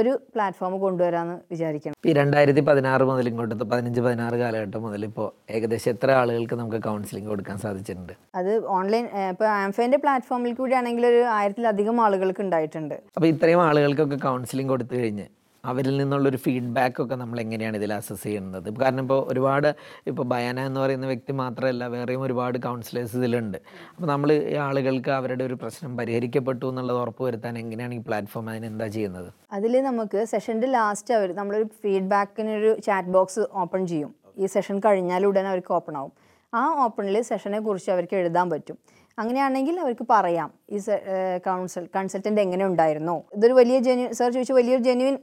ഒരു പ്ലാറ്റ്ഫോം കൊണ്ടുവരാമെന്ന് വിചാരിക്കണം. ഈ രണ്ടായിരത്തി പതിനാറ് മുതൽ ഇങ്ങോട്ട് പതിനഞ്ച് പതിനാറ് കാലഘട്ടം മുതൽ ഇപ്പോൾ ഏകദേശം എത്ര ആളുകൾക്ക് നമുക്ക് കൗൺസിലിംഗ് കൊടുക്കാൻ സാധിച്ചിട്ടുണ്ട്? അത് ഓൺലൈൻ ഇപ്പോൾ ആംഫേന്റെ പ്ലാറ്റ്ഫോമിൽ കൂടി ആണെങ്കിൽ ഒരു ആയിരത്തിലധികം ആളുകൾക്ക് ഉണ്ടായിട്ടുണ്ട്. അപ്പോൾ ഇത്രയും ആളുകൾക്കൊക്കെ കൗൺസിലിംഗ് കൊടുത്തു കഴിഞ്ഞ് അവരിൽ നിന്നുള്ളൊരു ഫീഡ്ബാക്കൊക്കെ നമ്മൾ എങ്ങനെയാണ് ഇതിൽ അസസ് ചെയ്യുന്നത്? കാരണം ഇപ്പോൾ ഒരുപാട് ഇപ്പോൾ ബയാന എന്ന് പറയുന്ന വ്യക്തി മാത്രമല്ല വേറെയും ഒരുപാട് കൗൺസിലേഴ്സ് ഇതിലുണ്ട്. അപ്പോൾ നമ്മൾ ഈ ആളുകൾക്ക് അവരുടെ ഒരു പ്രശ്നം പരിഹരിക്കപ്പെട്ടു എന്നുള്ളത് ഉറപ്പ് വരുത്താൻ എങ്ങനെയാണ് ഈ പ്ലാറ്റ്ഫോം അതിന് എന്താ ചെയ്യുന്നത്? അതിൽ നമുക്ക് സെഷന്റെ ലാസ്റ്റ് അവർ നമ്മളൊരു ഫീഡ്ബാക്കിനൊരു ചാറ്റ് ബോക്സ് ഓപ്പൺ ചെയ്യും. ഈ സെഷൻ കഴിഞ്ഞാൽ ഉടനെ അവർക്ക് ഓപ്പൺ ആവും. ആ ഓപ്പണിൽ സെഷനെ കുറിച്ച് അവർക്ക് എഴുതാൻ പറ്റും. അങ്ങനെയാണെങ്കിൽ അവർക്ക് പറയാം ഈ കൗൺസൽ കൺസൾട്ടന്റ് എങ്ങനെ ഉണ്ടായിരുന്നു? ഇതൊരു വലിയ ജെന്യു സാർ ചോദിച്ചു വലിയൊരു ജെന്യുവിൻ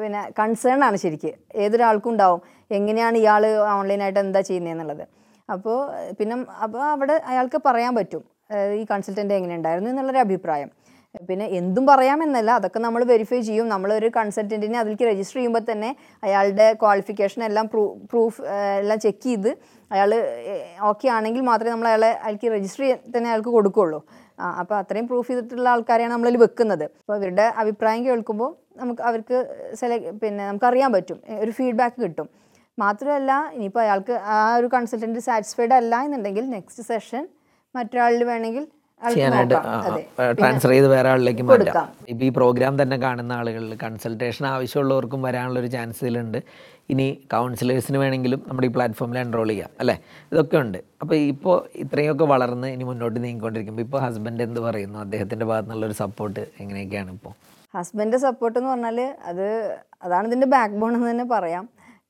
പിന്നെ കൺസേൺ ആണ് ശരിക്ക്. ഏതൊരാൾക്കും ഉണ്ടാവും. എങ്ങനെയാണ് ഇയാൾ ഓൺലൈനായിട്ട് എന്താ ചെയ്യുന്നതെന്നുള്ളത് അപ്പോൾ പിന്നെ അപ്പോൾ അവിടെ അയാൾക്ക് പറയാൻ പറ്റും ഈ കൺസൾട്ടന്റ് എങ്ങനെ ഉണ്ടായിരുന്നു എന്നുള്ളൊരു അഭിപ്രായം. പിന്നെ എന്തും പറയാമെന്നല്ല അതൊക്കെ നമ്മൾ വെരിഫൈ ചെയ്യും. നമ്മളൊരു കൺസൾട്ടന്റിനെ അതിലേക്ക് രജിസ്റ്റർ ചെയ്യുമ്പോൾ തന്നെ അയാളുടെ ക്വാളിഫിക്കേഷൻ എല്ലാം പ്രൂ പ്രൂഫ് എല്ലാം ചെക്ക് ചെയ്ത് അയാൾ ഓക്കെ ആണെങ്കിൽ മാത്രമേ നമ്മൾ അയാളെ അയാൾക്ക് രജിസ്റ്റർ ചെയ്യാൻ തന്നെ അയാൾക്ക് കൊടുക്കുകയുള്ളൂ. അപ്പോൾ അത്രയും പ്രൂഫ് ചെയ്തിട്ടുള്ള ആൾക്കാരെയാണ് നമ്മളിൽ വെക്കുന്നത്. അപ്പോൾ അവരുടെ അഭിപ്രായം കേൾക്കുമ്പോൾ നമുക്ക് അവർക്ക് സെലക്ട് പിന്നെ നമുക്കറിയാൻ പറ്റും. ഒരു ഫീഡ്ബാക്ക് കിട്ടും. മാത്രമല്ല ഇനിയിപ്പോൾ അയാൾക്ക് ആ ഒരു കൺസൾട്ടന്റ് സാറ്റിസ്ഫൈഡ് അല്ല എന്നുണ്ടെങ്കിൽ നെക്സ്റ്റ് സെഷൻ മറ്റൊരാളിൽ വേണമെങ്കിൽ ചെയ്യാനായിട്ട് ട്രാൻസ്ഫർ ചെയ്ത് വേറെ ആളിലേക്ക് മാറ്റാം. ഇപ്പം ഈ പ്രോഗ്രാം തന്നെ കാണുന്ന ആളുകളിൽ കൺസൾട്ടേഷൻ ആവശ്യമുള്ളവർക്കും വരാനുള്ള ഒരു ചാൻസ് ഇതിലുണ്ട് ഇനി കൗൺസിലേഴ്സിന് വേണമെങ്കിലും നമ്മുടെ ഈ പ്ലാറ്റ്ഫോമിൽ എൻറോൾ ചെയ്യാം അല്ലേ? ഇതൊക്കെ ഉണ്ട്. അപ്പോൾ ഇപ്പോൾ ഇത്രയൊക്കെ വളർന്ന് ഇനി മുന്നോട്ട് നീങ്ങിക്കൊണ്ടിരിക്കുമ്പോൾ ഇപ്പോൾ ഹസ്ബൻഡ് എന്ത് പറയുന്നു? അദ്ദേഹത്തിന്റെ ഭാഗത്തു നിന്നുള്ളൊരു സപ്പോർട്ട് എങ്ങനെയൊക്കെയാണ് ഇപ്പോൾ ഹസ്ബൻഡ് സപ്പോർട്ട് എന്ന് പറഞ്ഞാൽ അത് അതാണ് ഇതിന്റെ ബാക്ക് ബോൺ എന്ന് തന്നെ പറയാം.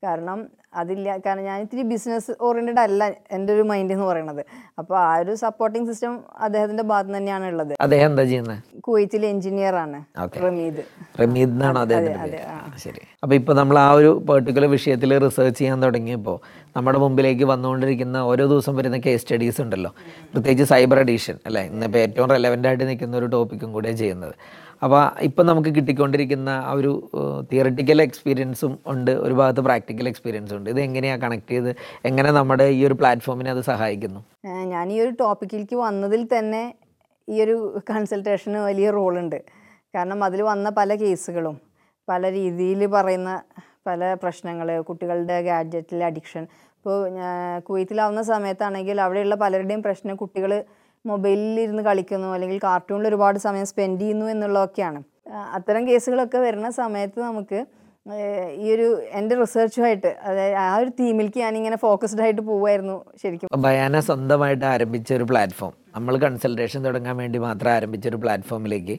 കാരണം അതില്ല. കാരണം ഞാൻ ഇത്തിരി ബിസിനസ് ഓറിയന്റഡ് അല്ല എന്റെ ഒരു മൈൻഡ് എന്ന് പറയുന്നത് അപ്പോൾ ആ ഒരു സപ്പോർട്ടിംഗ് സിസ്റ്റം അദ്ദേഹത്തിന്റെ ഭാഗത്ത് തന്നെയാണ് ഉള്ളത്. അദ്ദേഹം എന്താ ചെയ്യുന്നത് കുവൈത്തിലെ എഞ്ചിനീയർ ആണ്. റമീദ്. റമീദ് എന്നാണോ അദ്ദേഹം ശരി. അപ്പോൾ ഇപ്പോൾ നമ്മൾ ആ ഒരു പെർട്ടിക്കുലർ വിഷയത്തിൽ റിസർച്ച് ചെയ്യാൻ തുടങ്ങിയപ്പോൾ നമ്മുടെ മുമ്പിലേക്ക് വന്നുകൊണ്ടിരിക്കുന്ന ഓരോ ദിവസം വരുന്ന കേസ് സ്റ്റഡീസ് ഉണ്ടല്ലോ. പ്രത്യേകിച്ച് സൈബർ അഡീഷൻ അല്ലേ? ഇന്നിപ്പോൾ ഏറ്റവും റെലവന്റ് ആയിട്ട് നിൽക്കുന്ന ഒരു ടോപ്പിക്കും കൂടെ ചെയ്യുന്നത്. അപ്പോൾ ഇപ്പം നമുക്ക് കിട്ടിക്കൊണ്ടിരിക്കുന്ന ആ ഒരു തിയറട്ടിക്കൽ എക്സ്പീരിയൻസും ഉണ്ട്. ഒരു ഭാഗത്ത് പ്രാക്ടിക്കൽ എക്സ്പീരിയൻസും ഉണ്ട്. ഇത് എങ്ങനെയാണ് കണക്ട് ചെയ്ത് എങ്ങനെ നമ്മുടെ ഈ ഒരു പ്ലാറ്റ്ഫോമിനെ അത് സഹായിക്കുന്നു? ഞാൻ ഈ ഒരു ടോപ്പിക്കിലേക്ക് വന്നതിൽ തന്നെ ഈ ഒരു കൺസൾട്ടേഷന് വലിയ റോളുണ്ട് കാരണം അതിൽ വന്ന പല കേസുകളും പല രീതിയിൽ പറയുന്ന പല പ്രശ്നങ്ങൾ കുട്ടികളുടെ ഗാഡ്ജറ്റിലെ അഡിക്ഷൻ. ഇപ്പോൾ കുവൈത്തിലാവുന്ന സമയത്താണെങ്കിൽ അവിടെയുള്ള പലരുടെയും പ്രശ്നം കുട്ടികൾ മൊബൈലിൽ ഇരുന്ന് കളിക്കുന്നു അല്ലെങ്കിൽ കാർട്ടൂണിൽ ഒരുപാട് സമയം സ്പെൻഡ് ചെയ്യുന്നു എന്നുള്ളതൊക്കെയാണ്. അത്തരം കേസുകളൊക്കെ വരുന്ന സമയത്ത് നമുക്ക് ഈ ഒരു എന്റെ റിസർച്ചുമായിട്ട് അതായത് ആ ഒരു തീമിലേക്ക് ഞാനിങ്ങനെ ഫോക്കസ്ഡ് ആയിട്ട് പോവായിരുന്നു ശരിക്കും. ഭയാന സ്വന്തമായിട്ട് ആരംഭിച്ച ഒരു പ്ലാറ്റ്ഫോം നമ്മൾ കൺസൾട്ടേഷൻ തുടങ്ങാൻ വേണ്ടി മാത്രം ആരംഭിച്ച ഒരു പ്ലാറ്റ്ഫോമിലേക്ക്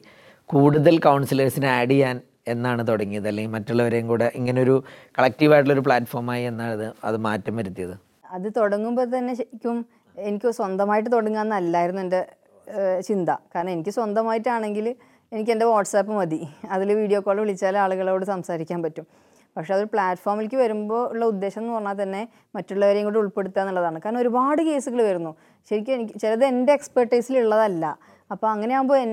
കൂടുതൽ കൗൺസിലേഴ്സിനെ ആഡ് ചെയ്യാൻ എന്നാണ് തുടങ്ങിയത്? അല്ലെങ്കിൽ മറ്റുള്ളവരെയും കൂടെ ഇങ്ങനെ ഒരു കളക്റ്റീവായിട്ടുള്ളൊരു പ്ലാറ്റ്ഫോമായി എന്നാണ് അത് അത് മാറ്റം വരുത്തിയത്? അത് തുടങ്ങുമ്പോൾ തന്നെ ശരിക്കും എനിക്ക് സ്വന്തമായിട്ട് തുടങ്ങാമെന്നല്ലായിരുന്നു എന്റെ ചിന്ത. കാരണം എനിക്ക് സ്വന്തമായിട്ടാണെങ്കിൽ എനിക്ക് എന്റെ വാട്സാപ്പ് മതി. അതിൽ വീഡിയോ കോൾ വിളിച്ചാൽ ആളുകളോട് സംസാരിക്കാൻ പറ്റും. പക്ഷെ അതൊരു പ്ലാറ്റ്ഫോമിലേക്ക് വരുമ്പോൾ ഉള്ള ഉദ്ദേശം എന്ന് പറഞ്ഞാൽ തന്നെ മറ്റുള്ളവരെയും കൂടി ഉൾപ്പെടുത്തുക എന്നുള്ളതാണ്. കാരണം ഒരുപാട് കേസുകൾ വരുന്നു. ശരിക്കും എനിക്ക് ചിലത് എന്റെ എക്സ്പെർട്ടൈസിലുള്ളതല്ല അപ്പോൾ അങ്ങനെ ആകുമ്പോൾ എൻ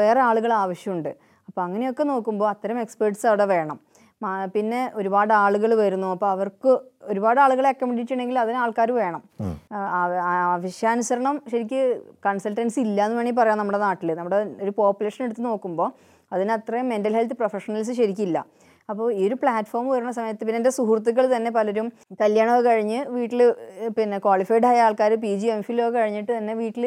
വേറെ ആളുകൾ ആവശ്യമുണ്ട്. അപ്പോൾ അങ്ങനെയൊക്കെ നോക്കുമ്പോൾ അത്തരം എക്സ്പേർട്സ് അവിടെ വേണം. പിന്നെ ഒരുപാട് ആളുകൾ വരുന്നു. അപ്പോൾ അവർക്ക് ഒരുപാട് ആളുകളെ അക്കോമഡേറ്റ് ചെയ്യണമെങ്കിൽ അതിന് ആൾക്കാർ വേണം. ആവശ്യാനുസരണം ശരിക്ക് കൺസൾട്ടൻസി ഇല്ല എന്ന് വേണമെങ്കിൽ പറയാം നമ്മുടെ നാട്ടിൽ നമ്മുടെ ഒരു പോപ്പുലേഷൻ എടുത്ത് നോക്കുമ്പോൾ അതിന് അത്രയും മെന്റൽ ഹെൽത്ത് പ്രൊഫഷണൽസ് ശരിക്കില്ല അപ്പോൾ ഈ ഒരു പ്ലാറ്റ്ഫോം വരുന്ന സമയത്ത് പിന്നെ എന്റെ സുഹൃത്തുക്കൾ തന്നെ പലരും കല്യാണമൊക്കെ കഴിഞ്ഞ് വീട്ടിൽ പിന്നെ ക്വാളിഫൈഡ് ആയ ആൾക്കാർ പി ജി എം ഫിലൊക്കെ കഴിഞ്ഞിട്ട് തന്നെ വീട്ടിൽ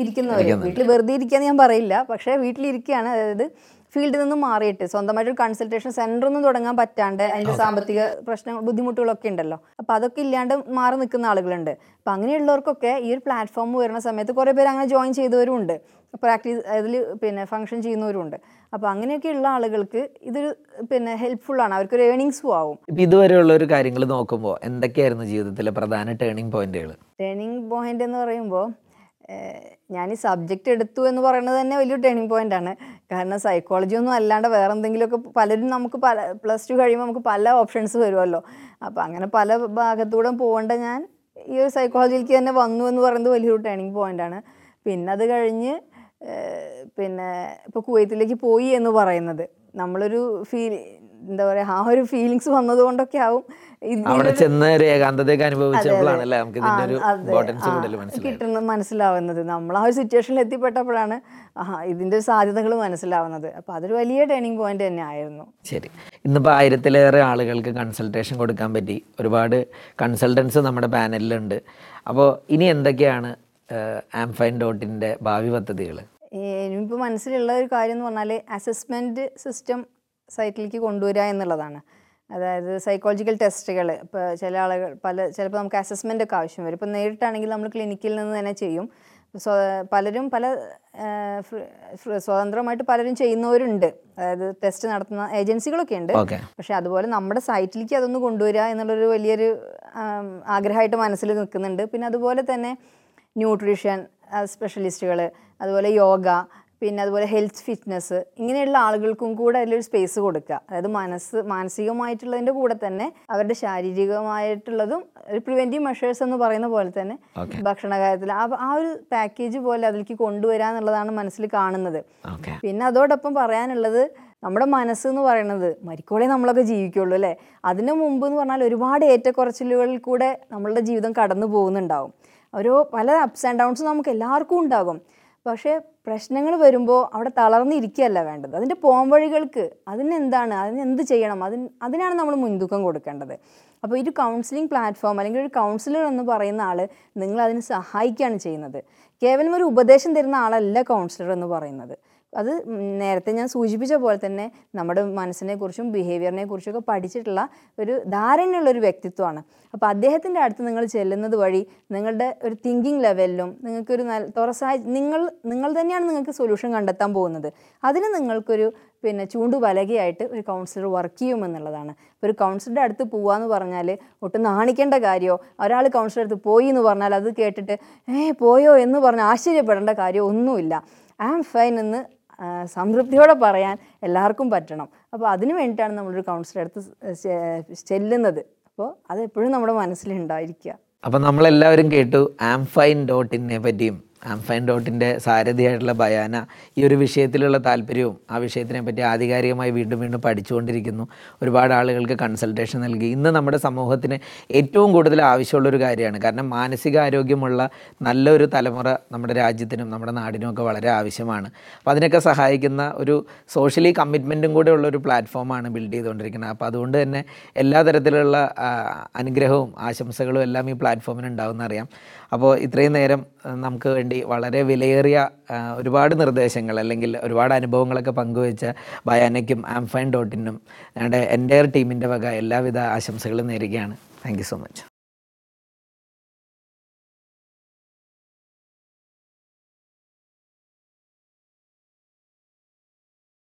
ഇരിക്കുന്നവർ വീട്ടിൽ വെറുതെ ഇരിക്കുകയെന്ന് ഞാൻ പറയില്ല. പക്ഷേ വീട്ടിലിരിക്കുകയാണ്. അതായത് ഫീൽഡിൽ നിന്നും മാറിയിട്ട് സ്വന്തമായിട്ട് കൺസൾട്ടേഷൻ സെന്റർ ഒന്നും തുടങ്ങാൻ പറ്റാണ്ട് അതിന്റെ സാമ്പത്തിക പ്രശ്നങ്ങൾ ബുദ്ധിമുട്ടുകളൊക്കെ ഉണ്ടല്ലോ. അപ്പോൾ അതൊക്കെ ഇല്ലാണ്ട് മാറി നിൽക്കുന്ന ആളുകളുണ്ട്. അപ്പോൾ അങ്ങനെയുള്ളവർക്കൊക്കെ ഈ ഒരു പ്ലാറ്റ്ഫോം വരുന്ന സമയത്ത് കുറേ പേര് അങ്ങനെ ജോയിൻ ചെയ്തവരും ഉണ്ട് പ്രാക്ടീസ് അതിൽ പിന്നെ ഫങ്ഷൻ ചെയ്യുന്നവരുണ്ട് അപ്പോൾ അങ്ങനെയൊക്കെയുള്ള ആളുകൾക്ക് ഇതൊരു പിന്നെ ഹെൽപ്ഫുള്ളാണ് അവർക്കൊരു ഏണിങ്സും ആവും. ഇപ്പം ഇതുവരെയുള്ള ഒരു കാര്യങ്ങൾ നോക്കുമ്പോൾ എന്തൊക്കെയായിരുന്നു ജീവിതത്തിലെ പ്രധാന ടേണിംഗ് പോയിന്റുകൾ ടേണിംഗ് പോയിന്റ് എന്ന് പറയുമ്പോൾ ഞാൻ ഈ സബ്ജക്റ്റ് എടുത്തു എന്ന് പറയുന്നത് തന്നെ വലിയൊരു ടേണിംഗ് പോയിന്റ് ആണ്. കാരണം സൈക്കോളജി ഒന്നും അല്ലാണ്ട് വേറെ എന്തെങ്കിലുമൊക്കെ പലരും നമുക്ക് പല പ്ലസ് ടു കഴിയുമ്പോൾ നമുക്ക് പല ഓപ്ഷൻസ് വരുമല്ലോ അപ്പോൾ അങ്ങനെ പല ഭാഗത്തൂടെ പോകേണ്ട ഞാൻ ഈ ഒരു സൈക്കോളജിയിലേക്ക് തന്നെ വന്നു എന്ന് പറയുന്നത് വലിയൊരു ടേണിംഗ് പോയിന്റ് ആണ്. പിന്നെ അത് കഴിഞ്ഞ് പിന്നെ ഇപ്പോൾ കുവൈത്തിലേക്ക് പോയി എന്ന് പറയുന്നത്. നമ്മളൊരു ഫീൽ എന്താ പറയുക ആ ഒരു ഫീലിങ്സ് വന്നതുകൊണ്ടൊക്കെ ആവും അവിടെ ചെന്ന് ഒരു ഏകാന്തതയൊക്കെ അനുഭവിച്ചപ്പോഴാണല്ലേ നമുക്ക് ഇതിന്റെ ഒരു ആ, അതെ. ഇമ്പോർട്ടൻസ് കൂടുതൽ കിട്ടുന്നത് മനസ്സിലാവുന്നത്. നമ്മൾ ആ ഒരു സിറ്റുവേഷനിൽ എത്തിപ്പെട്ടപ്പോഴാണ് ഇതിന്റെ സാധ്യതകൾ മനസ്സിലാവുന്നത്. അപ്പോൾ അതൊരു വലിയ ടേണിംഗ് പോയിന്റ് തന്നെ ആയിരുന്നു. ശരി. ഇന്നിപ്പോൾ ആയിരത്തിലേറെ ആളുകൾക്ക് കൺസൾട്ടേഷൻ കൊടുക്കാൻ പറ്റി. ഒരുപാട് കൺസൾട്ടൻസ് നമ്മുടെ പാനലിലുണ്ട്. അപ്പോൾ ഇനി എന്തൊക്കെയാണ് ആംഫൈൻ ഡോട്ടിന്റെ ഭാവി പദ്ധതികൾ എനിക്കിപ്പോൾ മനസ്സിലുള്ള ഒരു കാര്യം എന്ന് പറഞ്ഞാൽ അസസ്മെന്റ് സിസ്റ്റം സൈറ്റിലേക്ക് കൊണ്ടുവരിക എന്നുള്ളതാണ്. അതായത് സൈക്കോളജിക്കൽ ടെസ്റ്റുകൾ ഇപ്പോൾ ചില ആളുകൾ പല ചിലപ്പോൾ നമുക്ക് അസസ്മെന്റ് ഒക്കെ ആവശ്യം വരും. ഇപ്പോൾ നേരിട്ടാണെങ്കിൽ നമ്മൾ ക്ലിനിക്കിൽ നിന്ന് തന്നെ ചെയ്യും. സ്വ പലരും പല സ്വതന്ത്രമായിട്ട് പലരും ചെയ്യുന്നവരുണ്ട്. അതായത് ടെസ്റ്റ് നടത്തുന്ന ഏജൻസികളൊക്കെ ഉണ്ട്. പക്ഷെ അതുപോലെ നമ്മുടെ സൈറ്റിലേക്ക് അതൊന്ന് കൊണ്ടുവരിക എന്നുള്ളൊരു വലിയൊരു ആഗ്രഹമായിട്ട് മനസ്സിൽ നിൽക്കുന്നുണ്ട്. പിന്നെ അതുപോലെ തന്നെ ന്യൂട്രീഷൻ സ്പെഷ്യലിസ്റ്റുകൾ അതുപോലെ യോഗ പിന്നെ അതുപോലെ ഹെൽത്ത് ഫിറ്റ്നസ് ഇങ്ങനെയുള്ള ആളുകൾക്കും കൂടെ അതിലൊരു സ്പേസ് കൊടുക്കുക. അതായത് മനസ്സ് മാനസികമായിട്ടുള്ളതിന്റെ കൂടെ തന്നെ അവരുടെ ശാരീരികമായിട്ടുള്ളതും ഒരു പ്രിവെന്റീവ് മെഷേഴ്സ് എന്ന് പറയുന്ന പോലെ തന്നെ Okay. ഭക്ഷണ കാര്യത്തിൽ ആ ഒരു പാക്കേജ് പോലെ അതിലേക്ക് കൊണ്ടുവരിക എന്നുള്ളതാണ് മനസ്സിൽ കാണുന്നത്. പിന്നെ അതോടൊപ്പം പറയാനുള്ളത് നമ്മുടെ മനസ്സ് എന്ന് പറയുന്നത് മരിക്കോളെ നമ്മളൊക്കെ ജീവിക്കുള്ളൂ അല്ലേ? അതിന് മുമ്പ് എന്ന് പറഞ്ഞാൽ ഒരുപാട് ഏറ്റക്കുറച്ചിലുകളിൽ കൂടെ നമ്മളുടെ ജീവിതം കടന്നു പോകുന്നുണ്ടാവും ഓരോ പല അപ്സ് ആൻഡ് ഡൗൺസ് നമുക്ക് എല്ലാവർക്കും ഉണ്ടാകും. പക്ഷേ പ്രശ്നങ്ങൾ വരുമ്പോൾ അവിടെ തളർന്നിരിക്കുകയല്ല വേണ്ടത്. അതിന്റെ പോംവഴികൾക്ക് അതിനെന്താണ് അതിന് എന്ത് ചെയ്യണം അതിന് അതിനാണ് നമ്മൾ മുൻതൂക്കം കൊടുക്കേണ്ടത്. അപ്പോൾ ഒരു കൗൺസിലിംഗ് പ്ലാറ്റ്ഫോം അല്ലെങ്കിൽ ഒരു കൗൺസിലർ എന്ന് പറയുന്ന ആൾ നിങ്ങൾ അതിന് സഹായിക്കുകയാണ് ചെയ്യുന്നത്. കേവലം ഒരു ഉപദേശം തരുന്ന ആളല്ല കൗൺസിലർ എന്ന് പറയുന്നത്. അത് നേരത്തെ ഞാൻ സൂചിപ്പിച്ച പോലെ തന്നെ നമ്മുടെ മനസ്സിനെ കുറിച്ചും ബിഹേവിയറിനെ കുറിച്ചും ഒക്കെ പഠിച്ചിട്ടുള്ള ഒരു ധാരണയുള്ള ഒരു വ്യക്തിത്വമാണ്. അപ്പോൾ അദ്ദേഹത്തിന്റെ അടുത്ത് നിങ്ങൾ ചെല്ലുന്നത് വഴി നിങ്ങളുടെ ഒരു തിങ്കിങ് ലെവലിലും നിങ്ങൾക്കൊരു നല്ല തുറസായ നിങ്ങൾ നിങ്ങൾ തന്നെയാണ് നിങ്ങൾക്ക് സൊല്യൂഷൻ കണ്ടെത്താൻ പോകുന്നത്. അതിന് നിങ്ങൾക്കൊരു പിന്നെ ചൂണ്ടുപലകയായിട്ട് ഒരു കൗൺസിലർ വർക്ക് ചെയ്യുമെന്നുള്ളതാണ്. ഇപ്പോൾ ഒരു കൗൺസിലറുടെ അടുത്ത് പോവാന്ന് പറഞ്ഞാൽ ഒട്ടും നാണിക്കേണ്ട കാര്യമോ ഒരാൾ കൗൺസിലർ അടുത്ത് പോയി എന്ന് പറഞ്ഞാൽ അത് കേട്ടിട്ട് ഏ പോയോ? എന്ന് പറഞ്ഞ് ആശ്ചര്യപ്പെടേണ്ട കാര്യമോ ഒന്നുമില്ല ഐ ആം ഫൈൻ എന്ന് സംതൃപ്തിയോടെ പറയാൻ എല്ലാവർക്കും പറ്റണം. അപ്പോൾ അതിന് വേണ്ടിയിട്ടാണ് നമ്മളൊരു കൗൺസിലർ അടുത്ത് ചെല്ലുന്നത്. അപ്പോൾ അത് എപ്പോഴും നമ്മുടെ മനസ്സിലുണ്ടായിരിക്കുക അപ്പോൾ നമ്മളെല്ലാവരും കേട്ടു ആംഫൈൻ ഡോട്ട് ഇന്നെ പറ്റിയും. ആംഫൈൻ ഡോട്ടിന്റെ സാരഥിയായിട്ടുള്ള ബയാന ഈ ഒരു വിഷയത്തിലുള്ള താല്പര്യവും ആ വിഷയത്തിനെ പറ്റി ആധികാരികമായി വീണ്ടും വീണ്ടും പഠിച്ചുകൊണ്ടിരിക്കുന്നു. ഒരുപാട് ആളുകൾക്ക് കൺസൾട്ടേഷൻ നൽകി. ഇന്ന് നമ്മുടെ സമൂഹത്തിന് ഏറ്റവും കൂടുതൽ ആവശ്യമുള്ളൊരു കാര്യമാണ്. കാരണം മാനസികാരോഗ്യമുള്ള നല്ലൊരു തലമുറ നമ്മുടെ രാജ്യത്തിനും നമ്മുടെ നാടിനും ഒക്കെ വളരെ ആവശ്യമാണ്. അപ്പോൾ അതിനൊക്കെ സഹായിക്കുന്ന ഒരു സോഷ്യലി കമ്മിറ്റ്മെന്റും കൂടെ ഉള്ള ഒരു പ്ലാറ്റ്ഫോമാണ് ബിൽഡ് ചെയ്തുകൊണ്ടിരിക്കുന്നത്. അപ്പോൾ അതുകൊണ്ട് തന്നെ എല്ലാ തരത്തിലുള്ള അനുഗ്രഹവും ആശംസകളും എല്ലാം ഈ പ്ലാറ്റ്ഫോമിന് ഉണ്ടാവുമെന്ന് അറിയാം. അപ്പോൾ ഇത്രയും നേരം നമുക്ക് വേണ്ടി വളരെ വിലയേറിയ ഒരുപാട് നിർദ്ദേശങ്ങൾ അല്ലെങ്കിൽ ഒരുപാട് അനുഭവങ്ങളൊക്കെ പങ്കുവെച്ച ബയാനയ്ക്കും ആംഫൈൻ ഡോട്ടിനും ഞങ്ങളുടെ എന്റെ ടീമിന്റെ വക എല്ലാവിധ ആശംസകളും നേരുകയാണ്. Thank so much.